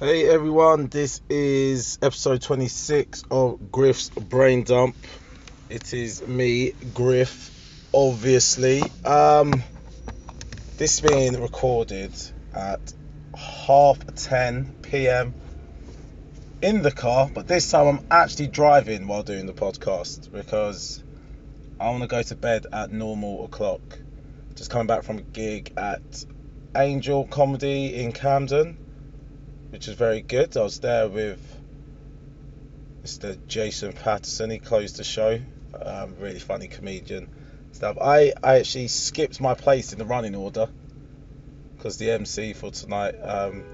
Hey everyone, this is episode 26 of Griff's Brain Dump. It is me, Griff, obviously. Um, this being recorded at half 10 p.m. in the car, but this time I'm actually driving while doing the podcast because I want to go to bed at normal o'clock. Just coming back from a gig at Angel Comedy in Camden which was very good. I was there with Mr. Jason Patterson. He closed the show. Um, really funny comedian stuff. I, I actually skipped my place in the running order because the MC for tonight um,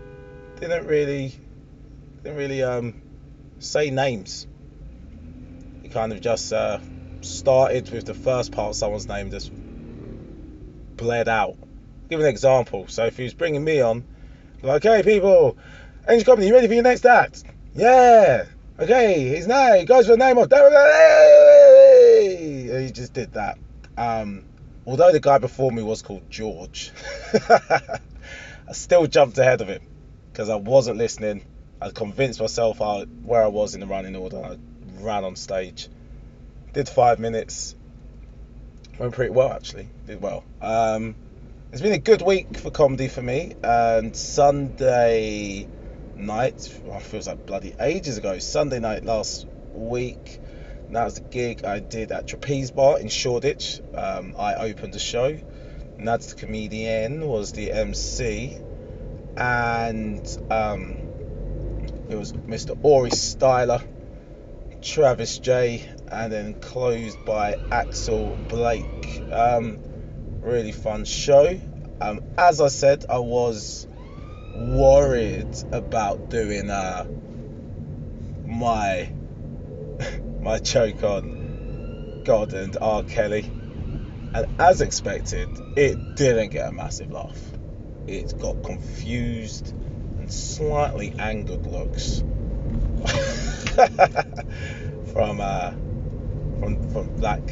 didn't really didn't really um, say names. He kind of just uh, started with the first part someone's name, just bled out. Give an example. So if he was bringing me on, like, hey people, Angel Comedy, you ready for your next act? Yeah. Okay, his name goes for the name of he just did that. Um, although the guy before me was called George, I still jumped ahead of him because I wasn't listening. I convinced myself I, where I was in the running order. I ran on stage, did five minutes, went pretty well actually. Did well. Um, it's been a good week for comedy for me, and Sunday night. Well, feels like bloody ages ago. Sunday night last week. That was the gig I did at Trapeze Bar in Shoreditch. Um, I opened the show. Nads the comedian was the MC, and um, it was Mr. Ori Styler, Travis J, and then closed by Axel Blake. Um, really fun show. Um, as I said, I was worried about doing uh, my my choke on God and R. Kelly, and as expected, it didn't get a massive laugh. It got confused and slightly angered looks from uh, from from black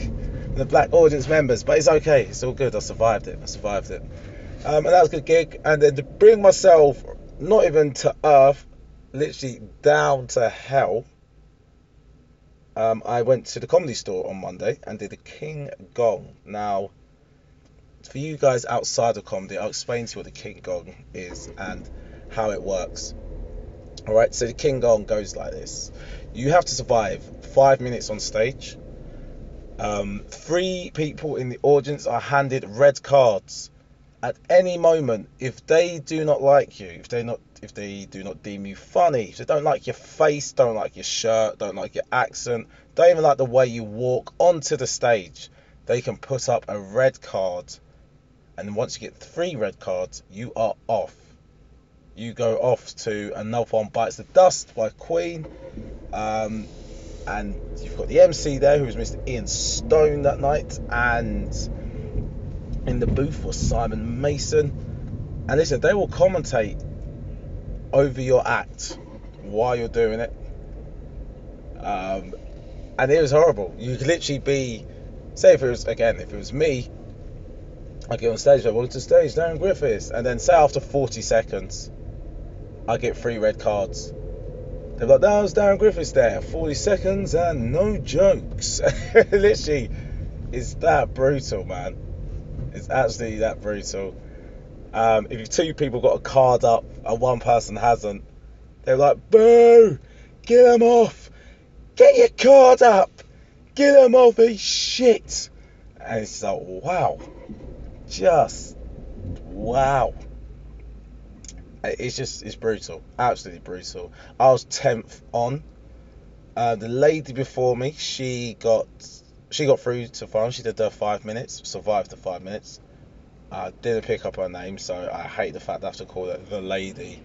the black audience members, but it's okay. It's all good. I survived it. I survived it. Um, and that was a good gig. And then to bring myself not even to earth, literally down to hell, um, I went to the comedy store on Monday and did the King Gong. Now, for you guys outside of comedy, I'll explain to you what the King Gong is and how it works. All right, so the King Gong goes like this: you have to survive five minutes on stage. Um, three people in the audience are handed red cards at any moment, if they do not like you, if they not if they do not deem you funny, if they don't like your face, don't like your shirt, don't like your accent, don't even like the way you walk onto the stage, they can put up a red card. And once you get three red cards, you are off. You go off to Another One Bites the Dust by Queen. Um, and you've got the MC there, who was Mr. Ian Stone that night, and in the booth was Simon Mason. And listen, they will commentate over your act while you're doing it. Um, and it was horrible. You could literally be, say, if it was, again, if it was me, I get on stage, I walk to stage, Darren Griffiths. And then, say, after 40 seconds, I get three red cards. They're like, that was Darren Griffiths there, 40 seconds and no jokes. literally, it's that brutal, man. It's actually that brutal. Um, if two people got a card up and one person hasn't, they're like, boo, get them off, get your card up, get them off, he's shit. And it's like, wow, just wow. It's just, it's brutal, absolutely brutal. I was 10th on. Uh, the lady before me, she got she got through to final. She did her five minutes, survived the five minutes. I didn't pick up her name, so I hate the fact I have to call her the lady.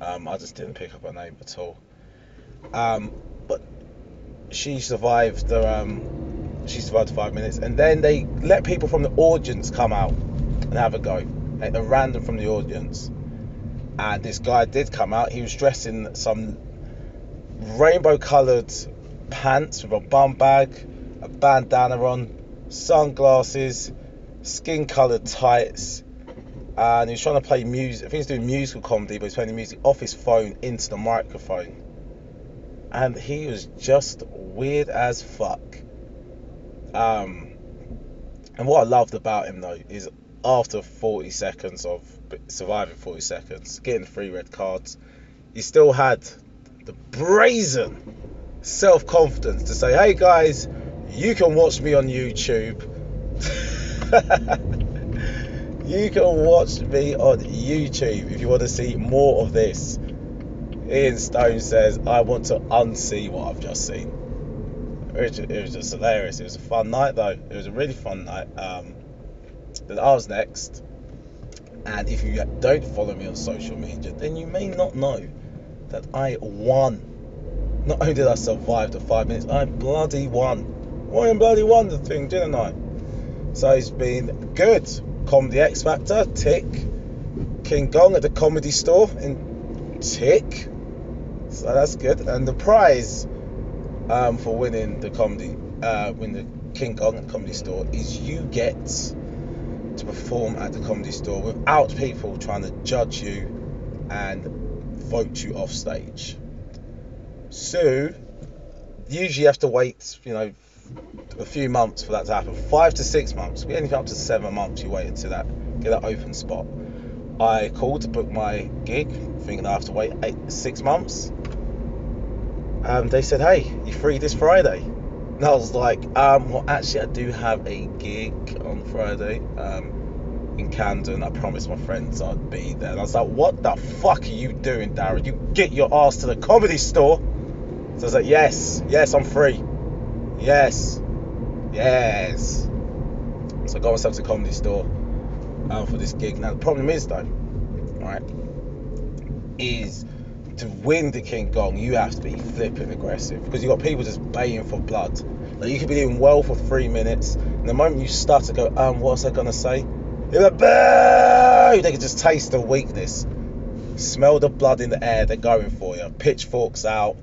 Um, I just didn't pick up her name at all. Um, but she survived the um, she survived the five minutes, and then they let people from the audience come out and have a go, at a random from the audience. And this guy did come out. He was dressed in some rainbow-coloured pants with a bum bag, a bandana on, sunglasses, skin coloured tights. and he was trying to play music. I think he's doing musical comedy, but he's playing the music off his phone into the microphone. And he was just weird as fuck. Um, and what I loved about him though is after 40 seconds of surviving 40 seconds, getting three red cards, he still had the brazen self confidence to say, hey guys, you can watch me on YouTube. you can watch me on YouTube if you want to see more of this. Ian Stone says, I want to unsee what I've just seen. It was, just, hilarious. It was a fun night though. It was a really fun night. Um, then I was next. And if you don't follow me on social media, then you may not know that I won. Not only did I survive the five minutes, I bloody won. I bloody won the thing, didn't I? So he's been good. Comedy X Factor, tick. King Gong at the comedy store in tick. So that's good. And the prize um, for winning the comedy, uh, win the King Gong at the comedy store is you get to perform at the comedy store without people trying to judge you and vote you off stage. So usually you have to wait, you know, a few months for that to happen. Five to six months. We only up to seven months. You wait until that get that open spot. I called to book my gig, thinking I have to wait eight six months. Um, they said, "Hey, you free this Friday?" And I was like, um, "Well, actually, I do have a gig on Friday um, in Camden. I promised my friends I'd be there." And I was like, "What the fuck are you doing, Darren? You get your ass to the comedy store." So I was like, "Yes, yes, I'm free. Yes, yes." So I got myself to comedy store um, for this gig. Now the problem is though, right, is to win the King Gong, you have to be flipping aggressive because you've got people just baying for blood. Like you could be doing well for three minutes, and the moment you start to go, um, what's I gonna say? You're like, boo! They can just taste the weakness, smell the blood in the air. They're going for you. Pitchforks out,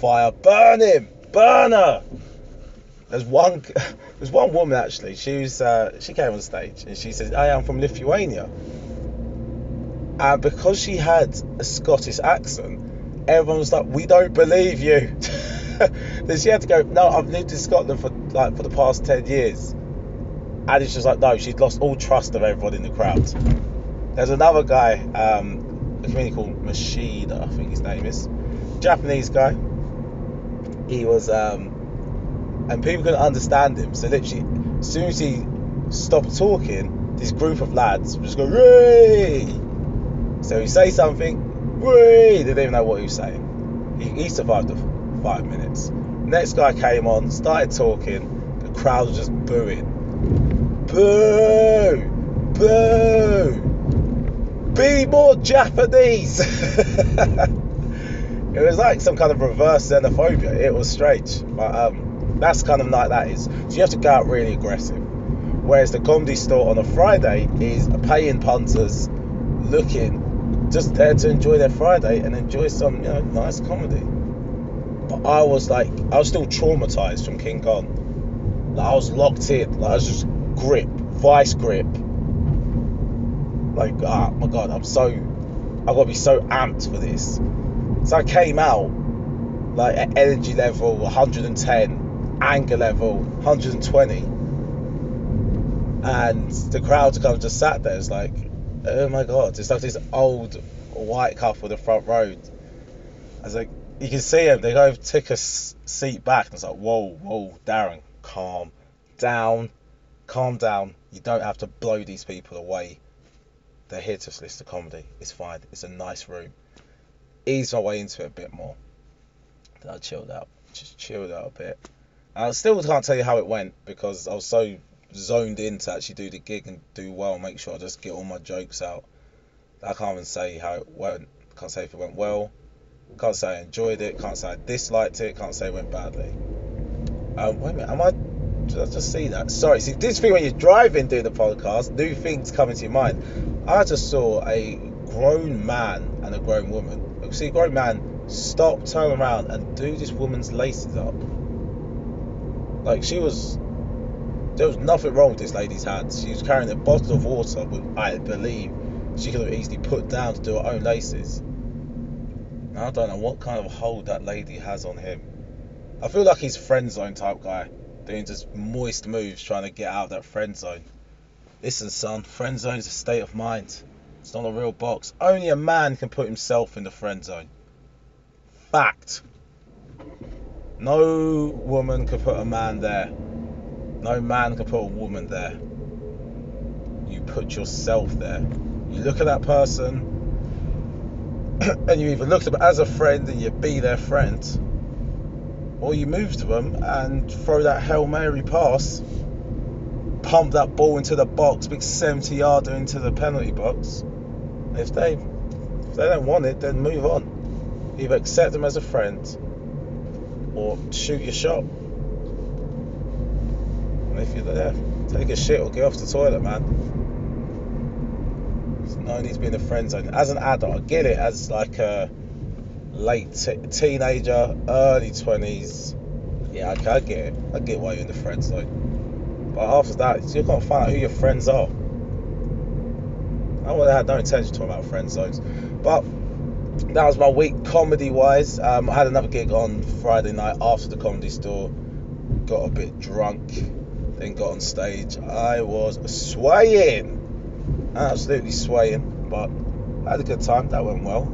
fire, burn him, burn her. There's one, there's one woman actually. She was, uh, she came on stage and she said, "I am from Lithuania." And because she had a Scottish accent, everyone was like, "We don't believe you." then she had to go, "No, I've lived in Scotland for like for the past ten years," and it's just like, no, she'd lost all trust of everyone in the crowd. There's another guy, um, a comedian called Mashida, I think his name is, Japanese guy. He was, um, and people couldn't understand him. So literally, as soon as he stopped talking, this group of lads just go, "Ray!" So he say something, Whee! they didn't even know what he was saying. He, he survived the five minutes. Next guy came on, started talking, the crowd was just booing. Boo! Boo! Be more Japanese! it was like some kind of reverse xenophobia. It was strange. But um, that's kind of like that is. So you have to go out really aggressive. Whereas the comedy store on a Friday is paying punters looking just there to enjoy their Friday and enjoy some, you know, nice comedy. But I was like, I was still traumatized from King Gong. Like I was locked in. Like I was just grip, vice grip. Like, ah, my God, I'm so, I've got to be so amped for this. So I came out like at energy level 110, anger level 120, and the crowd kind of just sat there. It's like, oh my god, it's like this old white couple in the front row. I was like, you can see them, they go take a seat back, and it's like, whoa, whoa, Darren, calm down, calm down. You don't have to blow these people away. They're here to listen to comedy. It's fine. It's a nice room. Ease my way into it a bit more. Then I chilled out, just chilled out a bit. I still can't tell you how it went because I was so zoned in to actually do the gig and do well, make sure I just get all my jokes out. I can't even say how it went. Can't say if it went well. Can't say I enjoyed it. Can't say I disliked it. Can't say it went badly. Um, wait a minute. Am I? Did I just see that? Sorry. See, this thing when you're driving doing the podcast, new things come into your mind. I just saw a grown man and a grown woman. See, a grown man stop, turn around, and do this woman's laces up. Like she was there was nothing wrong with this lady's hands. She was carrying a bottle of water with, I believe, she could have easily put down to do her own laces. I don't know what kind of hold that lady has on him. I feel like he's friend zone type guy, doing just moist moves trying to get out of that friend zone. Listen, son, friend zone is a state of mind. It's not a real box. Only a man can put himself in the friend zone. Fact. No woman could put a man there. No man could put a woman there. You put yourself there. You look at that person and you either look at them as a friend and you be their friend, or you move to them and throw that Hail Mary pass, pump that ball into the box, big 70 yarder into the penalty box. If they if they don't want it, then move on. Either accept them as a friend or shoot your shot. And if you're there, take a shit or get off the toilet, man. There's no need to be in the friend zone. As an adult, I get it as like a late t- teenager, early 20s. Yeah, okay, I get it. I get why you're in the friend zone. But after that, got to find out who your friends are. I had no intention to talk about friend zones. But that was my week comedy wise. Um, I had another gig on Friday night after the comedy store. Got a bit drunk, then got on stage. I was swaying, absolutely swaying, but I had a good time. That went well.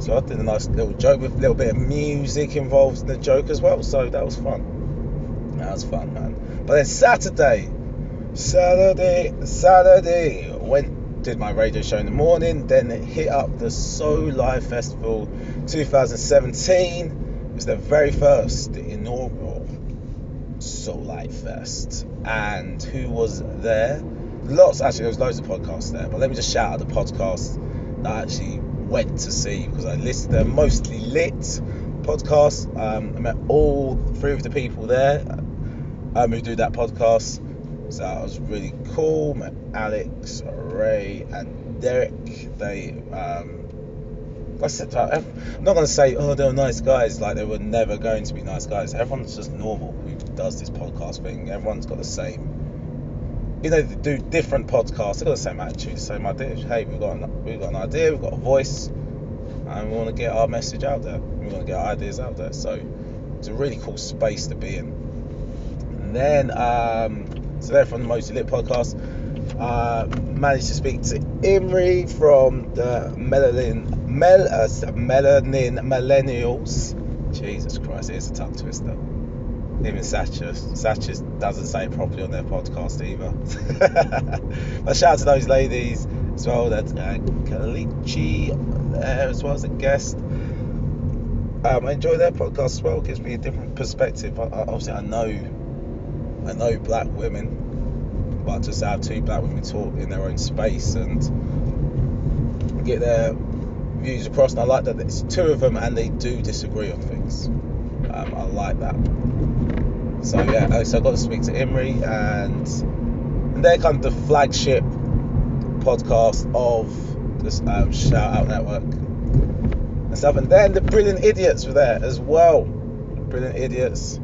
So I did a nice little joke with a little bit of music involved in the joke as well. So that was fun. That was fun, man. But then Saturday, Saturday, Saturday, went did my radio show in the morning, then hit up the Soul Live Festival 2017. It was the very first, the inaugural Soul Live Fest. And who was there? Lots, actually, there was loads of podcasts there, but let me just shout out the podcasts that I actually went to see because I listed them mostly lit podcasts. Um, I met all three of the people there um, who do that podcast. So that was really cool. Met Alex, Ray, and Derek. They, um, I said, I'm not going to say, oh, they were nice guys. Like they were never going to be nice guys. Everyone's just normal who does this podcast thing. Everyone's got the same. You know, they do different podcasts. They've got the same attitude, same idea. Hey, we've got an, we've got an idea, we've got a voice, and we want to get our message out there. We want to get our ideas out there. So it's a really cool space to be in. And then. Um, so they're from the Mostly Lit podcast. Uh, managed to speak to Imri from the Melanin Mel, uh, Melanin Millennials. Jesus Christ, it's a tongue twister. Even Satcher, Satcher doesn't say it properly on their podcast either. but shout out to those ladies as well. That uh, Kalichi there as well as a guest. Um, I enjoy their podcast as well. It gives me a different perspective. I, obviously, I know I know black women, but just to have two black women talk in their own space and get their views across. And I like that it's two of them and they do disagree on things. Um, I like that. So yeah, so I got to speak to Imri and, and they're kind of the flagship podcast of this um, Shout Out Network and stuff. And then the Brilliant Idiots were there as well. Brilliant Idiots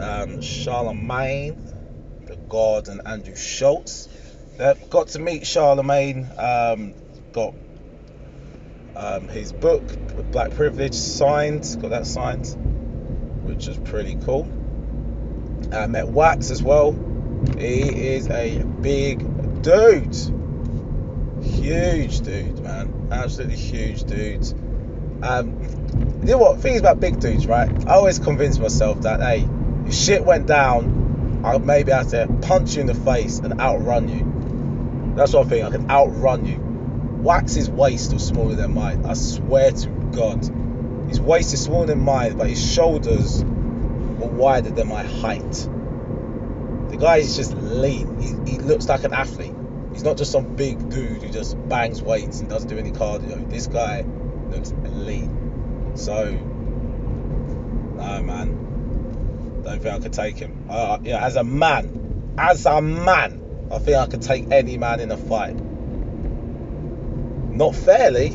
um, Charlamagne, the God, and Andrew Schulz. Uh, got to meet Charlamagne. Um, got um, his book, Black Privilege, signed. Got that signed, which is pretty cool. I met Wax as well. He is a big dude. Huge dude, man. Absolutely huge dude. Um, you know what? Things about big dudes, right? I always convince myself that, hey, shit went down, I maybe have to punch you in the face and outrun you. That's what I think. I can outrun you. Wax's waist was smaller than mine. I swear to God. His waist is smaller than mine, but his shoulders were wider than my height. The guy is just lean. He, he looks like an athlete. He's not just some big dude who just bangs weights and doesn't do any cardio. This guy looks lean. So, no man, don't think I could take him. Uh, you know, as a man, as a man, I think I could take any man in a fight. Not fairly.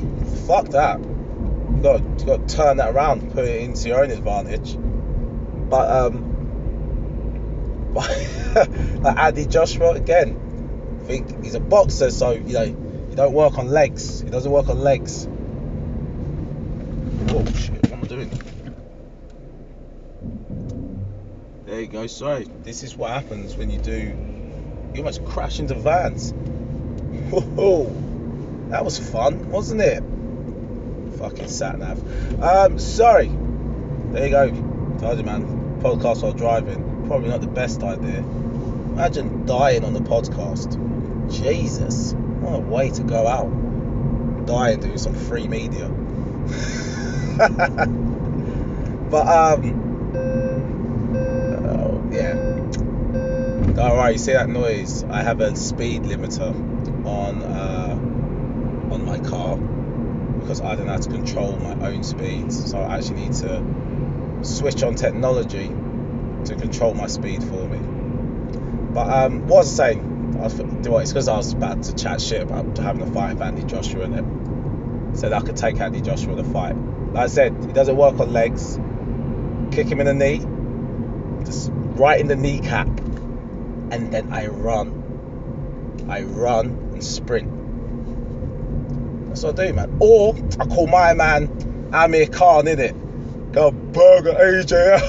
Fuck that. You got, you got to turn that around put it into your own advantage. But um, like Andy Joshua again. I think he's a boxer, so you know He don't work on legs. He doesn't work on legs. Oh shit! What am I doing? You go. Sorry. This is what happens when you do. You almost crash into vans. Whoa, that was fun, wasn't it? Fucking sat nav. Um, sorry. There you go. Told you, man. Podcast while driving. Probably not the best idea. Imagine dying on the podcast. Jesus. What a way to go out. Dying doing some free media. but, um, Alright, you see that noise? I have a speed limiter on uh, on my car because I don't know how to control my own speeds. So I actually need to switch on technology to control my speed for me. But um, what was I saying? I was, do what? It's because I was about to chat shit about having a fight with Andy Joshua and it. Said I could take Andy Joshua in a fight. Like I said, he doesn't work on legs. Kick him in the knee, just right in the kneecap, and then I run. I run and sprint. That's what I do, man. Or I call my man Amir Khan in it. Go burger AJ.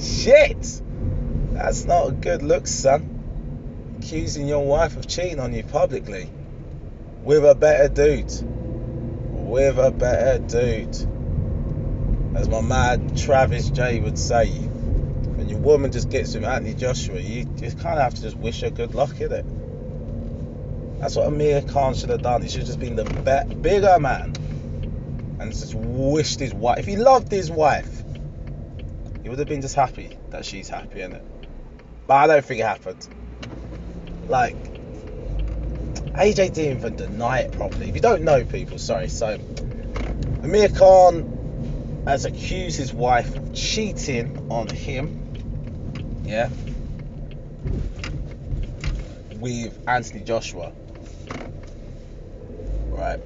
Shit. That's not a good look, son. Accusing your wife of cheating on you publicly with a better dude. With a better dude. As my man Travis J would say, when your woman just gets with Anthony Joshua, you just kind of have to just wish her good luck, in it. That's what Amir Khan should have done. He should have just been the be- bigger man and just wished his wife. If he loved his wife, he would have been just happy that she's happy, in it. But I don't think it happened. Like, AJ didn't even deny it properly. If you don't know people, sorry. So, Amir Khan has accused his wife of cheating on him. Yeah. With Anthony Joshua. Right.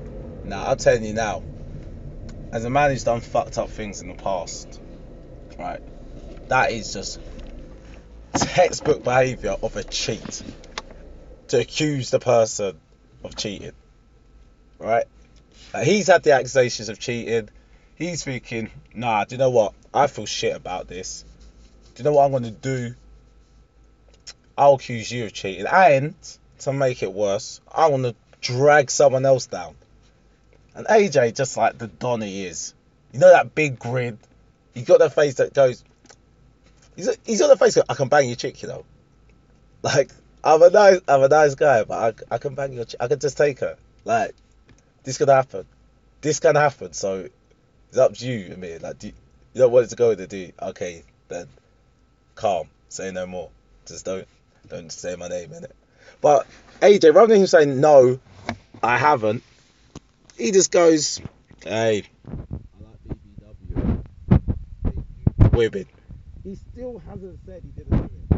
Now, I'm telling you now, as a man who's done fucked up things in the past, right, that is just textbook behaviour of a cheat to accuse the person of cheating. Right? Like, he's had the accusations of cheating. He's thinking, nah, do you know what? I feel shit about this. Do you know what I'm going to do? I'll accuse you of cheating. And to make it worse, I want to drag someone else down. And AJ, just like the Don he is, you know that big grin? He's got that face that goes, he's, he's got the face that I can bang your chick, you know. Like, I'm a nice, I'm a nice guy, but I, I can bang your chick. I can just take her. Like, this could happen. This can happen. So, it's up to you, Amir. Like, do you, you don't want it to go with the D. Okay, then calm. Say no more. Just don't, don't say my name in it. But AJ, rather than him saying no, I haven't, he just goes, hey, I like BBW. Women. He still hasn't said he didn't do it. You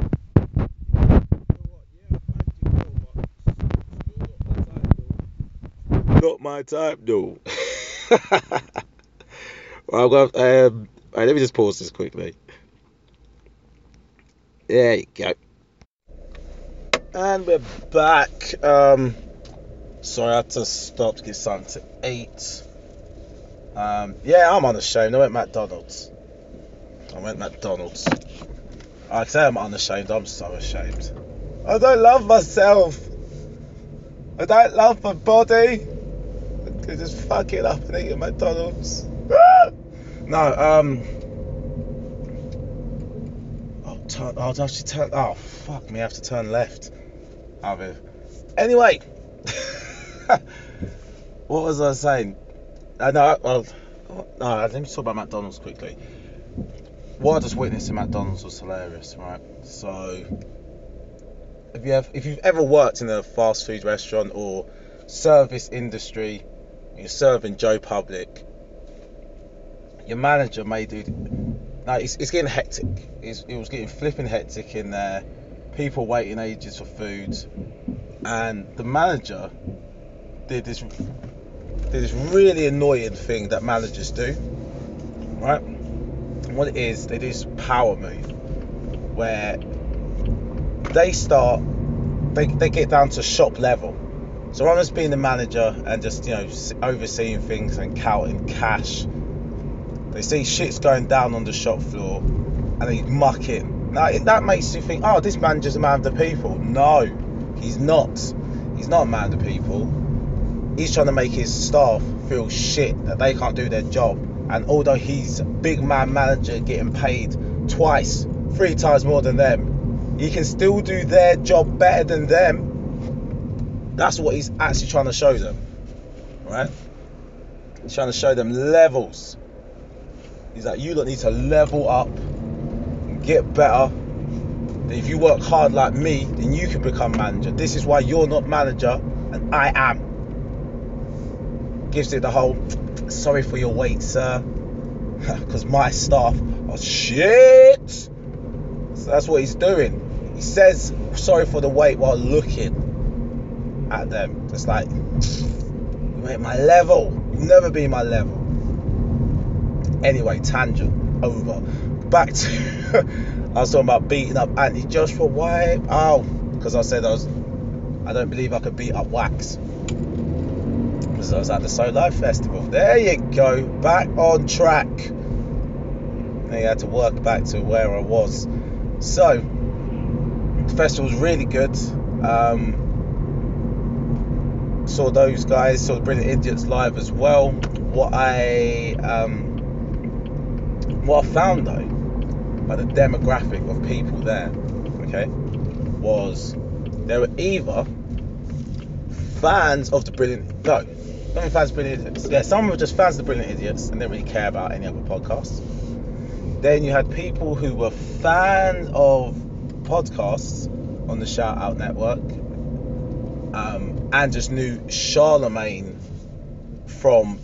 know what? Yeah, I'm trying to do it, still not my type, though. well, I've got, um, right, let me just pause this quickly. There you go. And we're back. Um, sorry, I had to stop to get something to eat. Um, yeah, I'm unashamed. I went McDonald's. I went McDonald's. I say I'm unashamed. I'm so ashamed. I don't love myself. I don't love my body. I just fuck it up and eat at McDonald's. no, um. Turn. I actually turn. Oh, fuck me. I have to turn left. Of Anyway. what was I saying? Uh, I know. Well, no. Let me talk about McDonald's quickly. What I just witnessed in McDonald's was hilarious, right? So, if you have, if you've ever worked in a fast food restaurant or service industry, you're serving Joe Public, your manager may do. No, it's, it's getting hectic. It's, it was getting flipping hectic in there. People waiting ages for food, and the manager did this did this really annoying thing that managers do, right? What it is, they do this power move where they start, they, they get down to shop level, So I'm just being the manager and just you know overseeing things and counting cash. They see shit's going down on the shop floor, and they muck in. Now that makes you think, oh, this manager's a man of the people. No, he's not. He's not a man of the people. He's trying to make his staff feel shit that they can't do their job. And although he's a big man manager getting paid twice, three times more than them, he can still do their job better than them that's what he's actually trying to show them, right? He's trying to show them levels. He's that you lot need to level up, get better. If you work hard like me, then you can become manager. This is why you're not manager and I am. Gives it the whole, sorry for your wait, sir, because my staff are shit. So that's what he's doing. He says sorry for the wait while looking at them. It's like, you ain't my level. You'll never be my level. Anyway, tangent over. Back to, I was talking about beating up Anthony Joshua. Why? Oh, because I said I was, I don't believe I could beat up Wax. Because I was at the So Live Festival. There you go. Back on track. You had to work back to where I was. So, the festival was really good. Um, saw those guys, saw the Brilliant Idiots live as well. What I um, what I found though, by the demographic of people there, okay, was they were either fans of the Brilliant no, not fans of Brilliant Idiots. Yeah, some were just fans of the Brilliant Idiots and didn't really care about any other podcasts. Then you had people who were fans of podcasts on the Shout Out Network um, and just knew Charlamagne from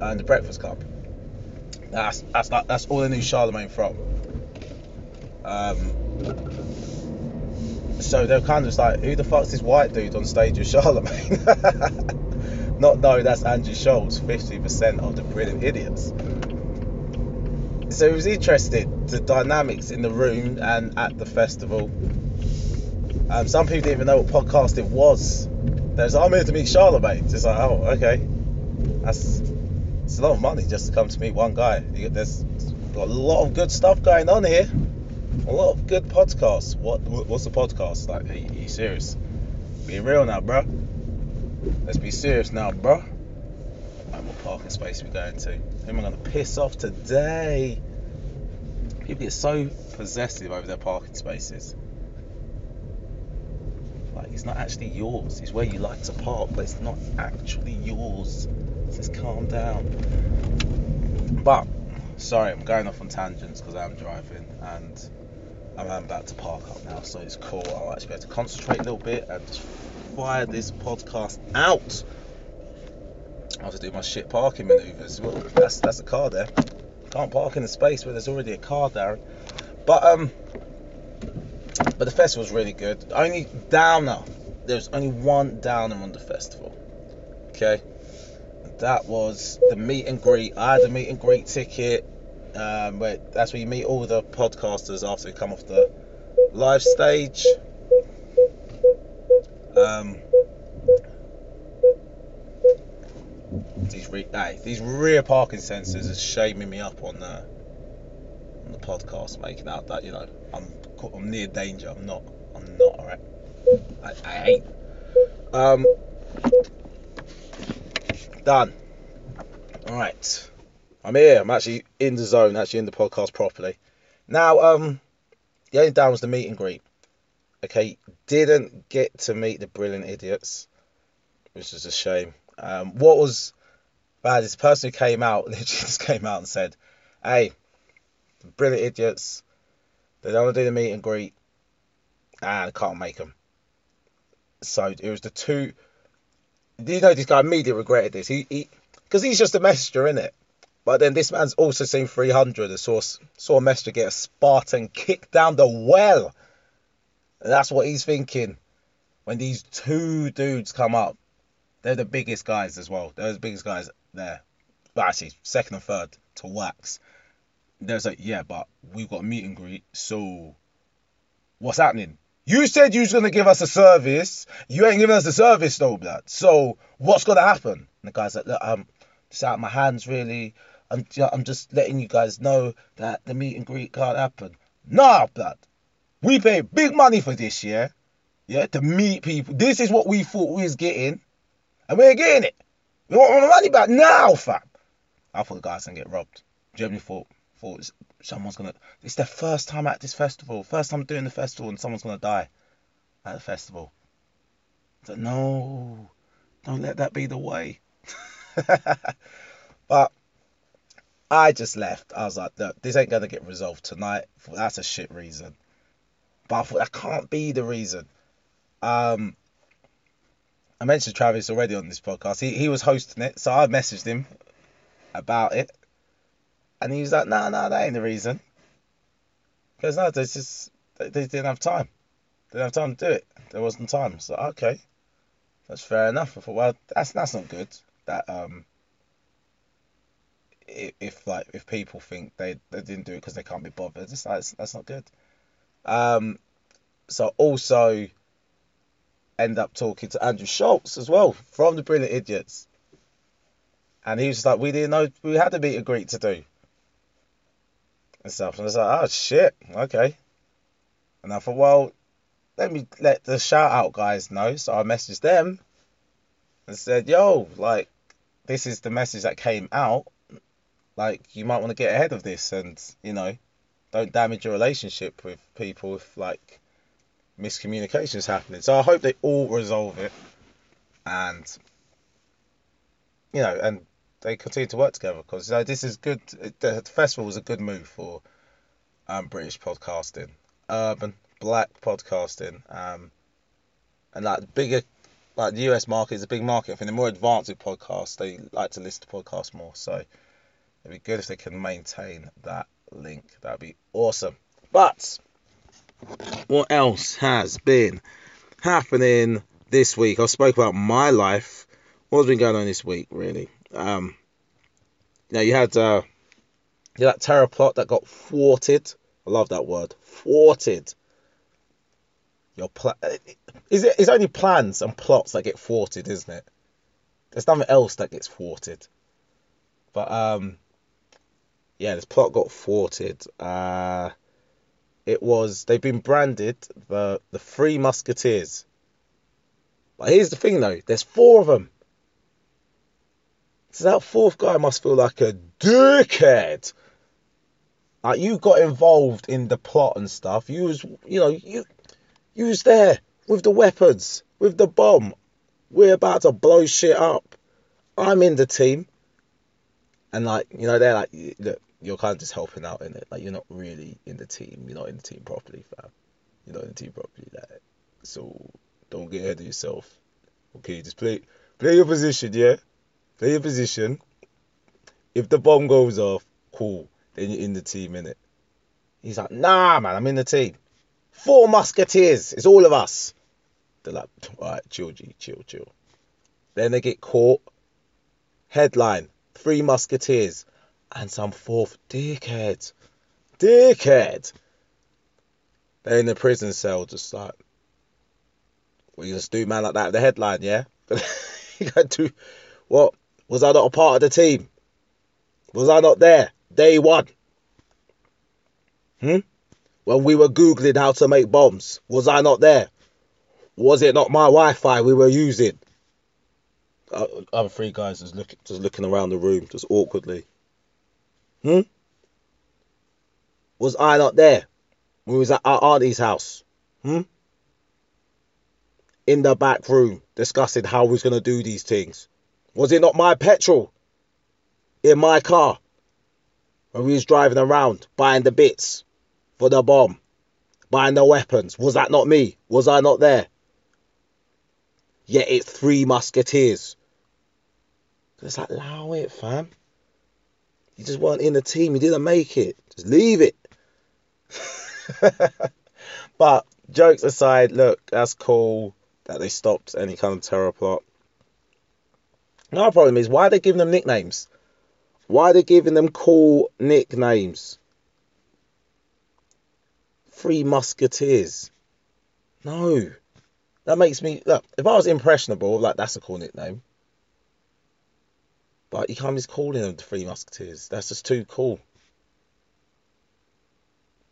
uh, the Breakfast Club. That's that's that's all I knew Charlamagne from. Um, so they're kind of just like, who the fuck's this white dude on stage with Charlamagne? Not know that's Andrew Schulz, 50% of the Brilliant Idiots. So it was interesting, the dynamics in the room and at the festival um, some people didn't even know what podcast it was. There's, I'm here to meet Charlamagne. It's like, oh, okay. That's it's a lot of money just to come to meet one guy. There's a lot of good stuff going on here. A lot of good podcasts. What what's the podcast like? Are you, serious? Be real now, bro. Let's be serious now, bro. Right, what parking space we going to? Who am I gonna piss off today? People get so possessive over their parking spaces. Like it's not actually yours. It's where you like to park, but it's not actually yours. Just calm down. But sorry, I'm going off on tangents because I'm driving and I'm about to park up now, so it's cool. I'll actually be able to concentrate a little bit and just fire this podcast out. I have to do my shit parking maneuvers. Well, that's that's a car there. Can't park in a space where there's already a car there. But um, but the festival was really good. Only downer. There's only one downer on the festival. Okay. That was the meet and greet. I had a meet and greet ticket. Um, where that's where you meet all the podcasters after they come off the live stage. Um, these re- hey, these rear parking sensors are shaming me up on the on the podcast, making out that you know I'm I'm near danger. I'm not. I'm not. Alright. I, I ain't. Um. Done. Alright. I'm here. I'm actually in the zone. Actually in the podcast properly. Now, um, the only down was the meet and greet. Okay, didn't get to meet the brilliant idiots, which is a shame. Um, what was bad is the person who came out literally just came out and said, "Hey, brilliant idiots, they don't want to do the meet and greet, and can't make them. So it was the two. You know, this guy immediately regretted this. He, he, because he's just a messenger, in it. But then this man's also seen 300 and saw saw a messenger get a Spartan kick down the well. And that's what he's thinking when these two dudes come up. They're the biggest guys as well. They're the biggest guys there. Well, actually, second and third to Wax there's like, yeah, but we've got a meet and greet, so what's happening? You said you was gonna give us a service. You ain't giving us a service though, blood. So what's gonna happen? And the guy's like, look, um, it's out of my hands really. I'm, I'm just letting you guys know that the meet and greet can't happen. Nah, blood. We pay big money for this, yeah? Yeah, to meet people. This is what we thought we was getting. And we ain't getting it. We want our money back now, fam. I thought the guys gonna get robbed. Germany thought thought someone's gonna it's their first time at this festival, first time doing the festival and someone's gonna die at the festival. So no, don't let that be the way. but I just left. I was like, this ain't gonna get resolved tonight. That's a shit reason. But I thought that can't be the reason. Um, I mentioned Travis already on this podcast. He he was hosting it, so I messaged him about it, and he was like, "No, no, that ain't the reason." Because no, there's just they, they, didn't have time. They didn't have time to do it. There wasn't time. So okay, that's fair enough. I thought, well, that's that's not good. That um, if, if like if people think they, they didn't do it because they can't be bothered, it's, that's that's not good. Um, so also end up talking to Andrew Schulz as well from the Brilliant Idiots. And he was like, we didn't know we had to meet a greet to do. And stuff. And I was like, oh shit, okay. And I thought, well, let me let the shout out guys know. So I messaged them and said, yo, like, this is the message that came out. Like, you might want to get ahead of this and, you know, don't damage your relationship with people if, like, miscommunications happening. So I hope they all resolve it, and you know, and they continue to work together because you know, this is good. The festival was a good move for um, British podcasting, urban black podcasting, um, and like bigger. Like the US market is a big market. I think the more advanced with podcasts, they like to listen to podcasts more. So it'd be good if they can maintain that link. That'd be awesome. But what else has been happening this week? I spoke about my life. What's been going on this week, really? Um, you know, you had uh, you had that terror plot that got thwarted. I love that word, thwarted. Your plan is it? It's only plans and plots that get thwarted, isn't it? There's nothing else that gets thwarted. But um, yeah, this plot got thwarted. Uh, it was they've been branded the the Three Musketeers. But here's the thing though, there's four of them. So that fourth guy must feel like a dickhead. Like you got involved in the plot and stuff. You was you know, you you was there with the weapons, with the bomb. We're about to blow shit up. I'm in the team. And like, you know, they're like, look, you're kind of just helping out in it. Like you're not really in the team. You're not in the team properly, fam. You're not in the team properly. Like so, don't get ahead of yourself. Okay, just play play your position, yeah. Play your position. If the bomb goes off, cool. Then you're in the team, innit? He's like, nah, man, I'm in the team. Four musketeers. It's all of us. They're like, alright, chill, G, chill, chill. Then they get caught. Headline: Three musketeers and some fourth dickhead. Dickhead. They're in the prison cell, just like, we just do man like that. The headline, yeah. you got to what? Was I not a part of the team? Was I not there day one? Hmm. When we were googling how to make bombs, was I not there? Was it not my Wi-Fi we were using? Uh, other three guys just looking, just looking around the room, just awkwardly. Hmm? Was I not there? We was at our auntie's house. Hmm? In the back room, discussing how we was gonna do these things. Was it not my petrol? In my car. When we was driving around, buying the bits for the bomb, buying the weapons. Was that not me? Was I not there? Yet it's three musketeers. Just allow it, fam. You just weren't in the team. You didn't make it. Just leave it. but jokes aside, look, that's cool that they stopped any kind of terror plot. Another problem is why are they giving them nicknames? Why are they giving them cool nicknames? Three Musketeers. No. That makes me look. If I was impressionable, like that's a cool nickname. But you can't be calling them the Three Musketeers. That's just too cool.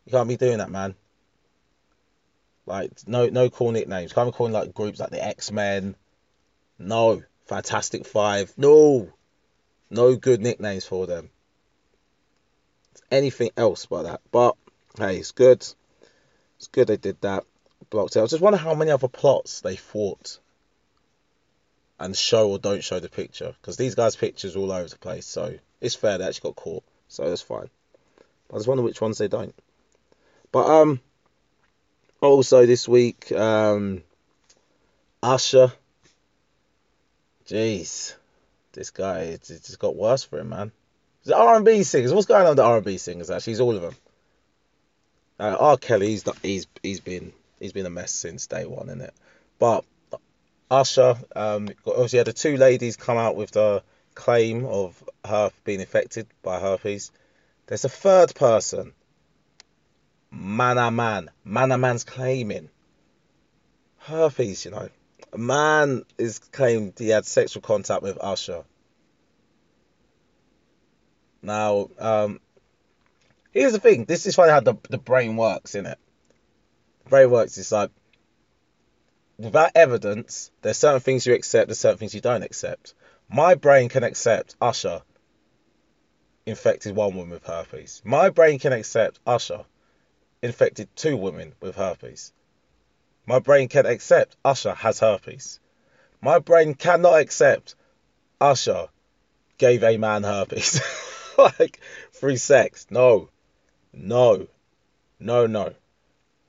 You can't be doing that, man. Like no no cool nicknames. Can't be calling like groups like the X Men. No. Fantastic Five. No. No good nicknames for them. Anything else but that. But hey, it's good. It's good they did that. Blocked it. I just wonder how many other plots they thought and show or don't show the picture because these guys' pictures all over the place. So it's fair they actually got caught. So that's fine. I just wonder which ones they don't. But um, also this week, um, Usher. Jeez, this guy it just got worse for him, man. The R&B singers. What's going on with the R&B singers? Actually, he's all of them. Uh, R. Kelly, he's not, he's he's been he's been a mess since day one, isn't it? But Usher, um, obviously had the two ladies come out with the claim of her being infected by herpes. There's a third person, Mana Man. Mana Man's claiming herpes, you know. A man is claimed he had sexual contact with Usher. Now, um, here's the thing. This is funny how the, the brain works, isn't it? The brain works. It's like without evidence, there's certain things you accept, there's certain things you don't accept. My brain can accept Usher infected one woman with herpes. My brain can accept Usher infected two women with herpes. My brain can accept Usher has herpes. My brain cannot accept Usher gave a man herpes. like through sex. No. No. No, no.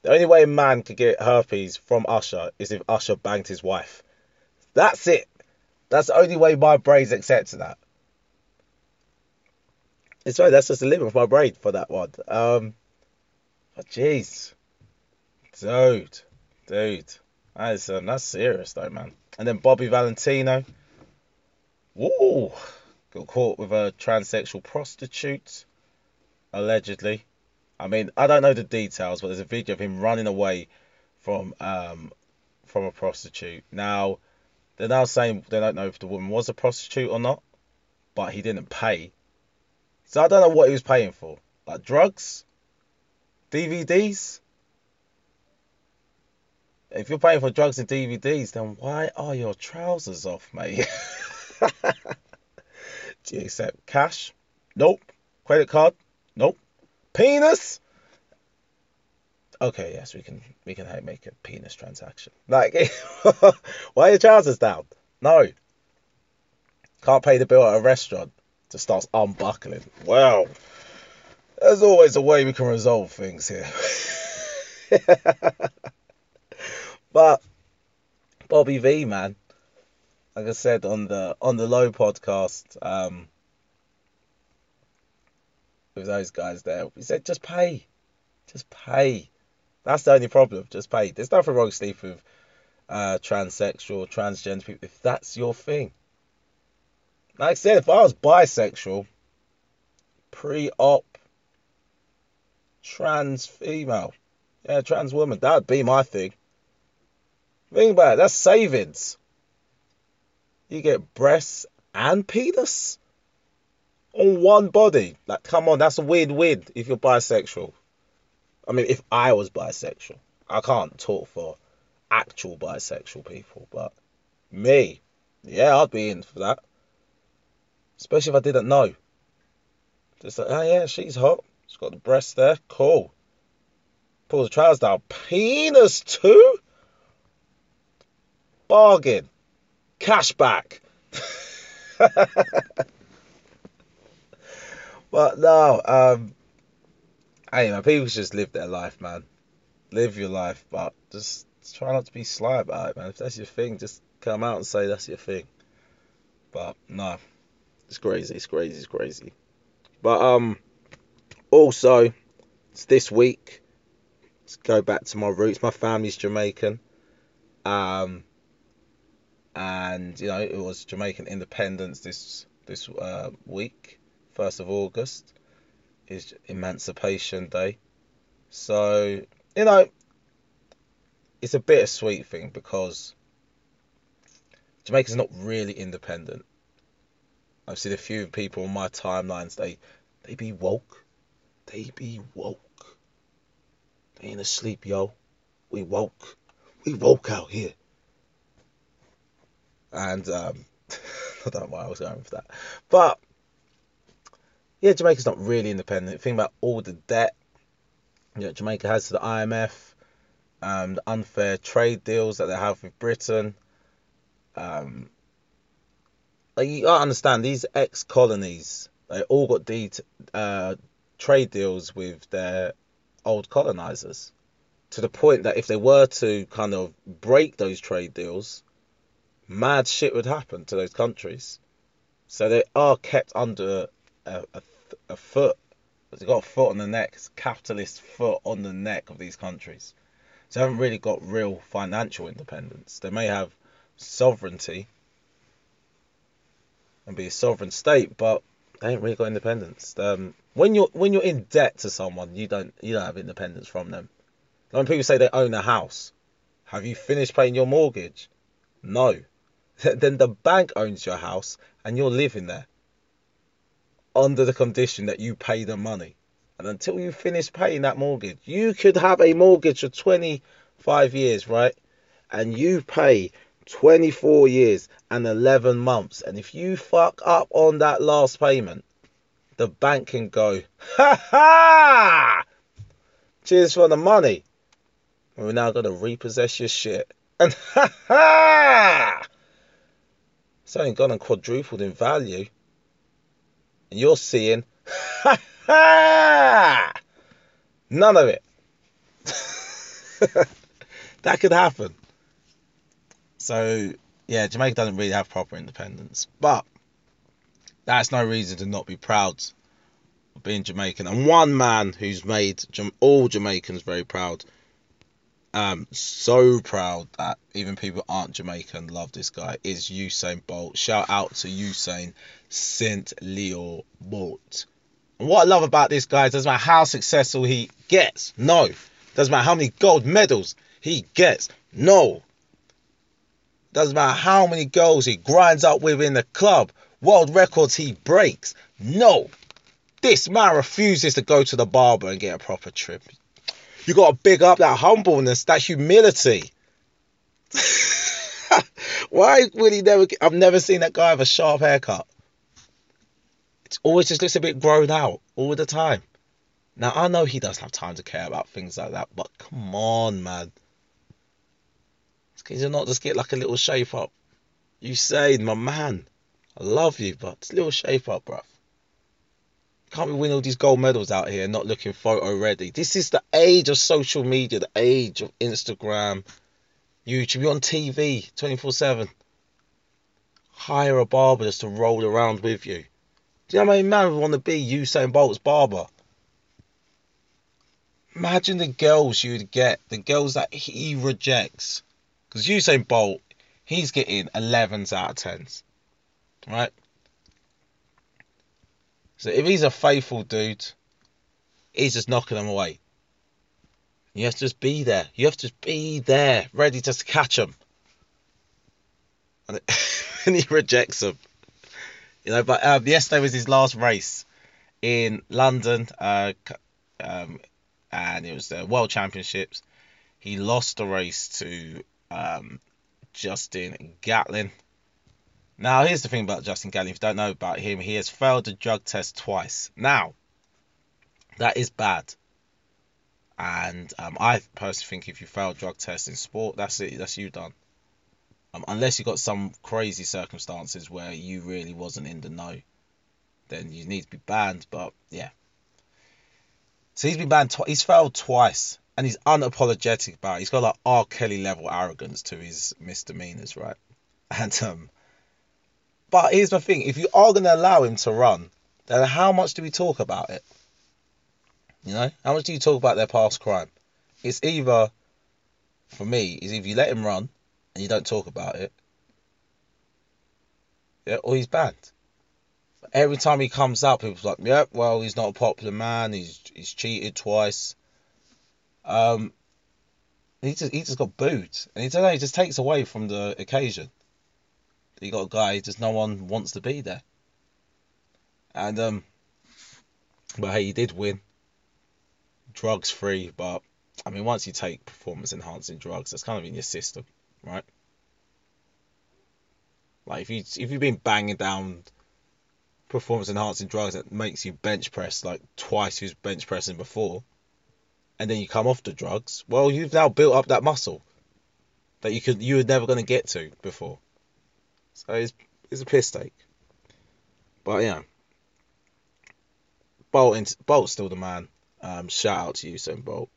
The only way a man could get herpes from Usher is if Usher banged his wife. That's it. That's the only way my brain's accepting that. It's right, that's just the limit of my brain for that one. Um, but jeez. Dude. Dude. That is, um, that's serious though, man. And then Bobby Valentino. Woo! Got caught with a transsexual prostitute. Allegedly. I mean, I don't know the details, but there's a video of him running away from um from a prostitute. Now, they're now saying they don't know if the woman was a prostitute or not, but he didn't pay. So I don't know what he was paying for. Like drugs? DVDs? If you're paying for drugs and DVDs, then why are your trousers off, mate? Do you accept cash? Nope. Credit card? Nope penis. Okay, yes, we can we can make a penis transaction. Like, why are your trousers down? No. Can't pay the bill at a restaurant. Just starts unbuckling. Well, there's always a way we can resolve things here. but Bobby V, man, like I said on the on the Low podcast, um, with those guys there. We said just pay, just pay. That's the only problem. Just pay. There's nothing wrong, Steve, with uh, transsexual, transgender people. If that's your thing, like I said, if I was bisexual, pre-op, trans female, yeah, trans woman, that'd be my thing. Think about it. That's savings. You get breasts and penis on one body. Like, come on, that's a weird win if you're bisexual. I mean, if I was bisexual, I can't talk for actual bisexual people, but me, yeah, I'd be in for that. Especially if I didn't know. Just like, oh yeah, she's hot. She's got the breasts there. Cool. Pull the trousers down. Penis too? Bargain. Cashback. But no, um, hey man, people just live their life, man. Live your life, but just try not to be sly about it, man. If that's your thing, just come out and say that's your thing. But no, it's crazy, it's crazy, it's crazy. But um, also, it's this week. Let's go back to my roots. My family's Jamaican. Um, and you know it was Jamaican independence this this uh, week. 1st of August is Emancipation Day. So, you know, it's a bittersweet thing because Jamaica's not really independent. I've seen a few people on my timelines. They they be woke. They be woke. They ain't asleep, yo. We woke. We woke out here. And um, I don't know why I was going for that, but yeah, Jamaica's not really independent. Think about all the debt you know, Jamaica has to the IMF, um, the unfair trade deals that they have with Britain. Um, like you gotta understand these ex-colonies, they all got the uh, trade deals with their old colonizers, to the point that if they were to kind of break those trade deals, mad shit would happen to those countries. So they are kept under a, a, a foot. They've got a foot on the neck, capitalist foot on the neck of these countries. So they haven't really got real financial independence. They may have sovereignty and be a sovereign state, but they ain't really got independence. Um, when you're when you're in debt to someone, you don't you don't have independence from them. When people say they own a house, have you finished paying your mortgage? No. then the bank owns your house and you're living there under the condition that you pay the money. And until you finish paying that mortgage, you could have a mortgage for 25 years, right? And you pay 24 years and 11 months. And if you fuck up on that last payment, the bank can go, ha ha! Cheers for the money. We're now going to repossess your shit. And ha ha! It's only gone and quadrupled in value. And you're seeing! None of it. that could happen. So, yeah, Jamaica doesn't really have proper independence. But that's no reason to not be proud of being Jamaican. And one man who's made all Jamaicans very proud um, so proud that even people aren't Jamaican love this guy is Usain Bolt. Shout out to Usain Saint Leo Bolt. What I love about this guy doesn't matter how successful he gets. No. Doesn't matter how many gold medals he gets. No. Doesn't matter how many goals he grinds up within the club. World records he breaks. No. This man refuses to go to the barber and get a proper trim. You got to big up that humbleness, that humility. Why would he never? I've never seen that guy have a sharp haircut. It always just looks a bit grown out all the time. Now I know he doesn't have time to care about things like that, but come on, man. Can you not just get like a little shape up? You say, my man, I love you, but it's a little shape up, bruv. Can't we win all these gold medals out here not looking photo ready? This is the age of social media, the age of Instagram, YouTube. You're on TV 24 7. Hire a barber just to roll around with you. Do you know how many men want to be Usain Bolt's barber? Imagine the girls you'd get, the girls that he rejects. Because Usain Bolt, he's getting 11s out of 10s. Right? So if he's a faithful dude, he's just knocking them away. You have to just be there. You have to be there, ready to catch them. And, and he rejects them. You know, but um, yesterday was his last race in London, uh, um, and it was the World Championships. He lost the race to um, Justin Gatlin. Now, here's the thing about Justin Gatlin. If you don't know about him, he has failed the drug test twice. Now, that is bad. And um, I personally think if you fail drug test in sport, that's it. That's you done. Um, unless you've got some crazy circumstances where you really wasn't in the know, then you need to be banned. But yeah. So he's been banned twice. He's failed twice. And he's unapologetic about it. He's got like R. Kelly level arrogance to his misdemeanors, right? And um but here's the thing: if you are going to allow him to run, then how much do we talk about it? You know, how much do you talk about their past crime? It's either, for me, is if you let him run and you don't talk about it, yeah, or he's banned. Every time he comes up, people's like, "Yeah, well, he's not a popular man. He's he's cheated twice." Um, he just he just got booed, and he don't know, he just takes away from the occasion. You got a guy just no one wants to be there, and um, but hey, he did win. Drugs free, but I mean, once you take performance enhancing drugs, that's kind of in your system, right? Like if you if you've been banging down performance enhancing drugs that makes you bench press like twice you was bench pressing before, and then you come off the drugs, well, you've now built up that muscle that you could you were never going to get to before. So it's it's a piss take. But yeah, Bolt Bolt's still the man. Um, shout out to you, Usain Bolt.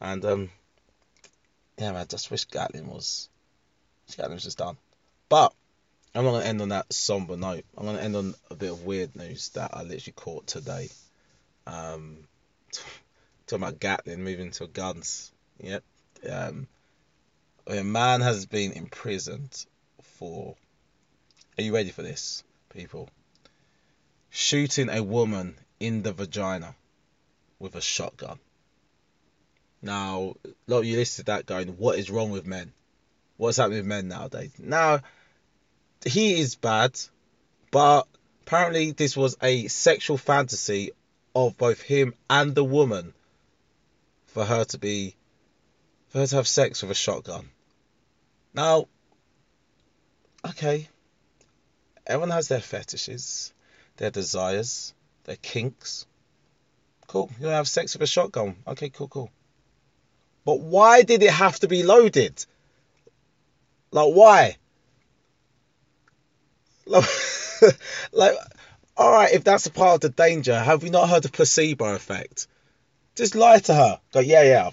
And um, yeah, man, I just wish Gatlin was Gatlin was just done. But I'm not gonna end on that somber note. I'm gonna end on a bit of weird news that I literally caught today. Um, talking about Gatlin moving to guns. Yep. Um, a man has been imprisoned for. Are you ready for this, people? Shooting a woman in the vagina with a shotgun. Now, a lot of you listed that going, what is wrong with men? What's happening with men nowadays? Now, he is bad, but apparently this was a sexual fantasy of both him and the woman for her to be for her to have sex with a shotgun. Now, okay, everyone has their fetishes, their desires, their kinks. Cool, you have sex with a shotgun. Okay, cool, cool. But why did it have to be loaded? Like, why? Like, like all right, if that's a part of the danger, have we not heard the placebo effect? Just lie to her. Go, yeah, yeah.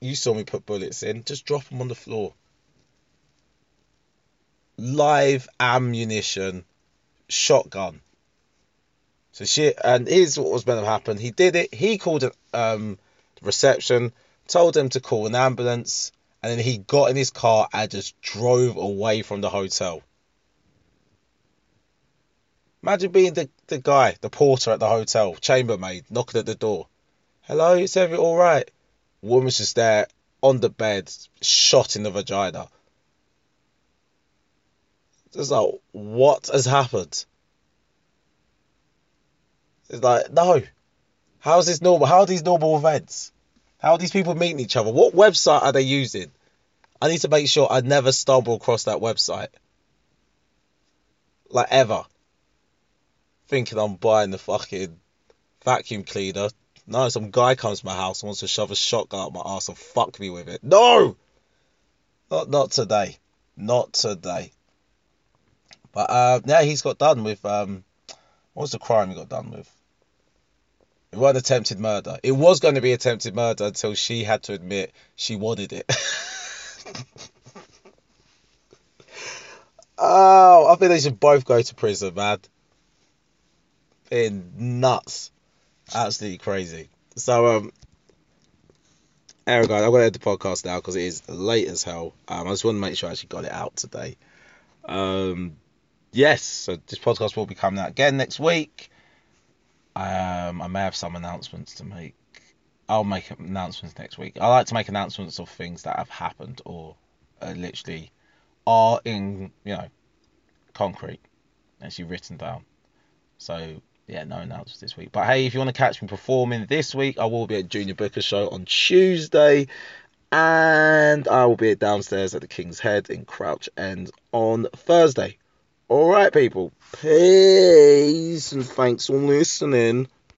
You saw me put bullets in. Just drop them on the floor. Live ammunition, shotgun. So she and here's what was meant to happen. He did it. He called it um reception told them to call an ambulance, and then he got in his car and just drove away from the hotel. Imagine being the, the guy, the porter at the hotel, chambermaid, knocking at the door. Hello, is everything alright? Woman's just there on the bed, shot in the vagina. Just like, what has happened? It's like, no. How is this normal? How are these normal events? How are these people meeting each other? What website are they using? I need to make sure I never stumble across that website. Like ever. Thinking I'm buying the fucking vacuum cleaner. No, some guy comes to my house and wants to shove a shotgun up my ass and fuck me with it. No! Not not today. Not today. But uh, yeah, he's got done with um what was the crime he got done with? It wasn't attempted murder. It was going to be attempted murder until she had to admit she wanted it. oh, I think they should both go to prison, man. In nuts. Absolutely crazy. So, um, anyway, I'm to end the podcast now because it is late as hell. Um, I just want to make sure I actually got it out today. Um, yes, so this podcast will be coming out again next week. Um, I may have some announcements to make. I'll make announcements next week. I like to make announcements of things that have happened or uh, literally are in, you know, concrete, actually written down. So yeah, no announcements this week. But hey, if you want to catch me performing this week, I will be at Junior Booker Show on Tuesday, and I will be at downstairs at the King's Head in Crouch End on Thursday. All right, people. Peace and thanks for listening.